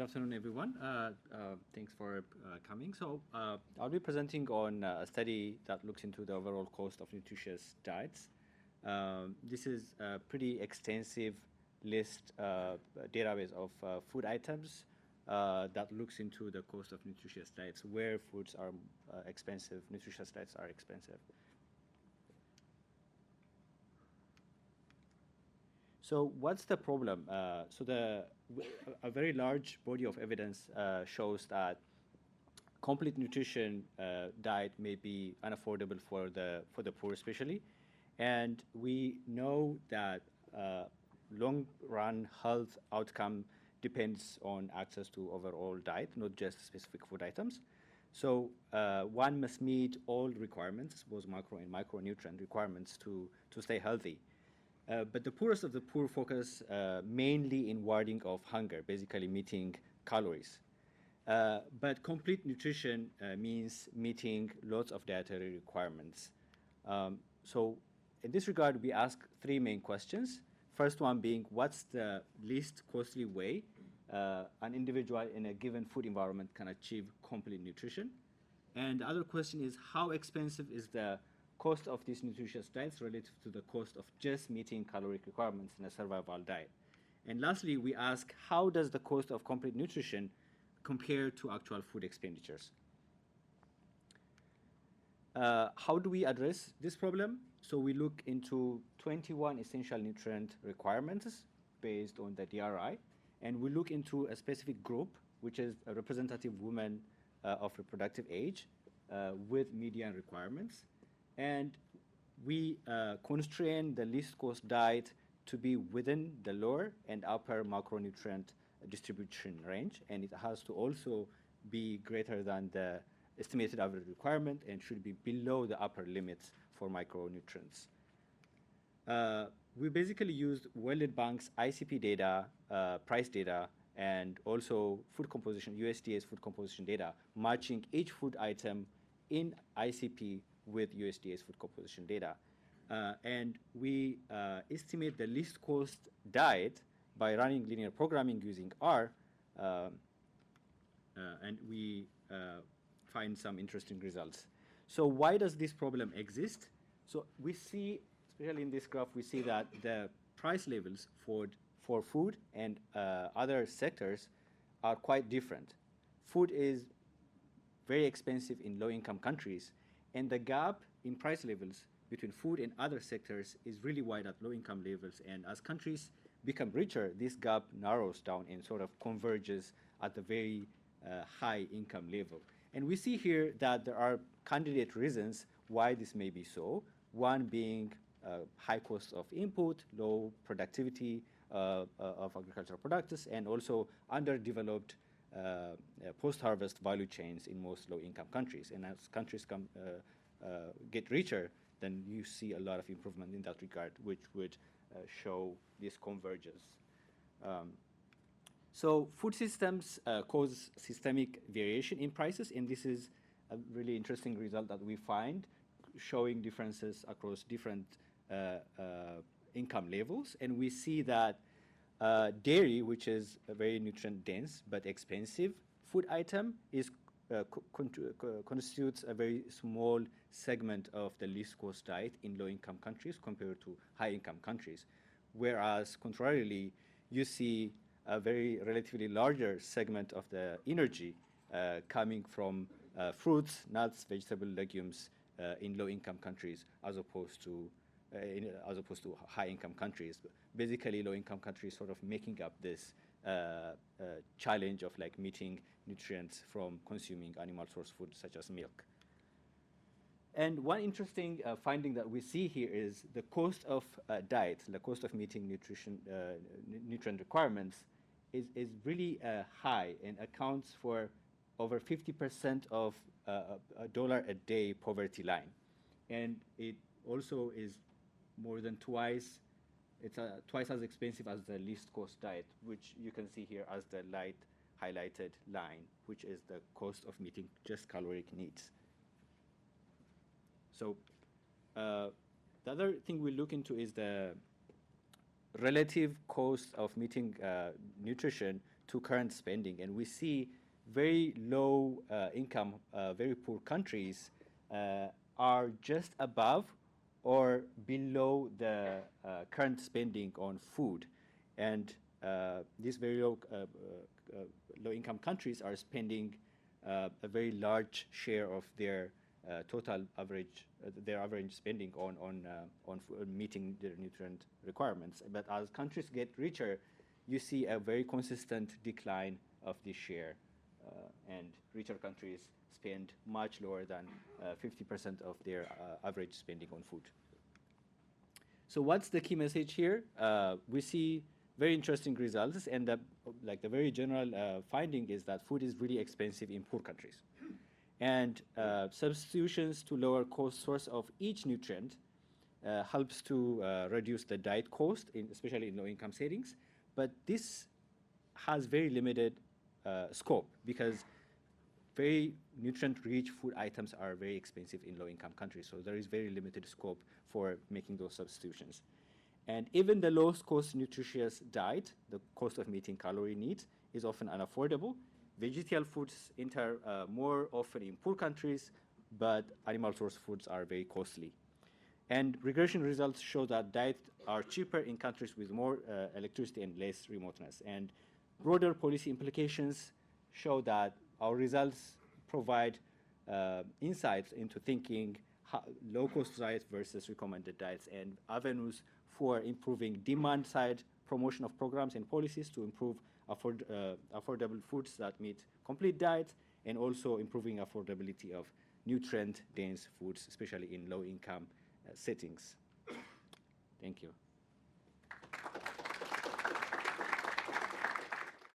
good afternoon, everyone. Uh, uh, thanks for uh, coming. So uh, I'll be presenting on uh, a study that looks into the overall cost of nutritious diets. Um, this is a pretty extensive list uh, database of food items that looks into the cost of nutritious diets, where foods are expensive, nutritious diets are expensive. So what's the problem? Uh, so the a very large body of evidence uh, shows that complete nutrition uh, diet may be unaffordable for the for the poor, especially, and we know that uh, long run health outcome depends on access to overall diet, not just specific food items. So uh, one must meet all requirements, both macro and micronutrient requirements, to to stay healthy. Uh, but the poorest of the poor focus uh, mainly in warding of hunger, basically meeting calories. Uh, but complete nutrition uh, means meeting lots of dietary requirements. Um, so in this regard, we ask three main questions. First one being, what's the least costly way uh, an individual in a given food environment can achieve complete nutrition? And the other question is, how expensive is the cost of these nutritious diets relative to the cost of just meeting caloric requirements in a survival diet. And lastly, we ask how does the cost of complete nutrition compare to actual food expenditures? Uh, how do we address this problem? So we look into 21 essential nutrient requirements based on the DRI, and we look into a specific group, which is a representative woman uh, of reproductive age uh, with median requirements and we uh, constrain the least cost diet to be within the lower and upper macronutrient distribution range, and it has to also be greater than the estimated average requirement and should be below the upper limits for micronutrients. Uh, we basically used World Bank's ICP data, uh, price data, and also food composition, USDA's food composition data, matching each food item in ICP with USDA's food composition data. Uh, and we uh, estimate the least cost diet by running linear programming using R, um, uh, and we uh, find some interesting results. So why does this problem exist? So we see, especially in this graph, we see that the price levels for, for food and uh, other sectors are quite different. Food is very expensive in low-income countries, and the gap in price levels between food and other sectors is really wide at low income levels. And as countries become richer, this gap narrows down and sort of converges at the very uh, high income level. And we see here that there are candidate reasons why this may be so. One being uh, high cost of input, low productivity uh, uh of agricultural products, and also underdeveloped post-harvest value chains in most low-income countries. And as countries come, uh, get richer, then you see a lot of improvement in that regard, which would show this convergence. Um, so food systems uh, cause systemic variation in prices, and this is a really interesting result that we find, showing differences across different uh, uh, income levels. And we see that uh, dairy, which is a very nutrient dense but expensive food item, is uh, co constitutes a very small segment of the least cost diet in low income countries compared to high income countries. Whereas, contrarily, you see a very relatively larger segment of the energy uh, coming from uh, fruits, nuts, vegetables, legumes uh, in low income countries as opposed to in, as opposed to high-income countries. Basically, low-income countries sort of making up this uh, uh, challenge of like meeting nutrients from consuming animal source food such as milk. And one interesting uh, finding that we see here is the cost of uh, diet, the cost of meeting nutrition, uh, nutrient requirements is, is really high and accounts for over 50% of a dollar a day poverty line. And it also is more than twice, it's uh, twice as expensive as the least cost diet, which you can see here as the light highlighted line, which is the cost of meeting just caloric needs. So uh, the other thing we look into is the relative cost of meeting uh, nutrition to current spending. And we see very low uh, income, uh, very poor countries uh, are just above or below the uh, current spending on food. And uh, these very low, uh, low income countries are spending a very large share of their total average, their average spending on, on, on meeting their nutrient requirements. But as countries get richer, you see a very consistent decline of this share. Uh, and richer countries spend much lower than 50% uh, of their uh, average spending on food. So what's the key message here? we see very interesting results, and the, like the very general finding is that food is really expensive in poor countries. And substitutions to lower cost source of each nutrient uh, helps to uh, reduce the diet cost, in, especially in low-income settings. But this has very limited uh, scope because very nutrient-rich food items are very expensive in low-income countries, so there is very limited scope for making those substitutions. And even the lowest cost nutritious diet, the cost of meeting calorie needs, is often unaffordable. Vegetable foods enter uh, more often in poor countries, but animal source foods are very costly. And regression results show that diets are cheaper in countries with more uh, electricity and less remoteness. And broader policy implications show that our results provide uh, insights into thinking low-cost diets versus recommended diets and avenues for improving demand-side promotion of programs and policies to improve afford, uh, affordable foods that meet complete diets and also improving affordability of nutrient-dense foods, especially in low-income uh, settings. Thank you.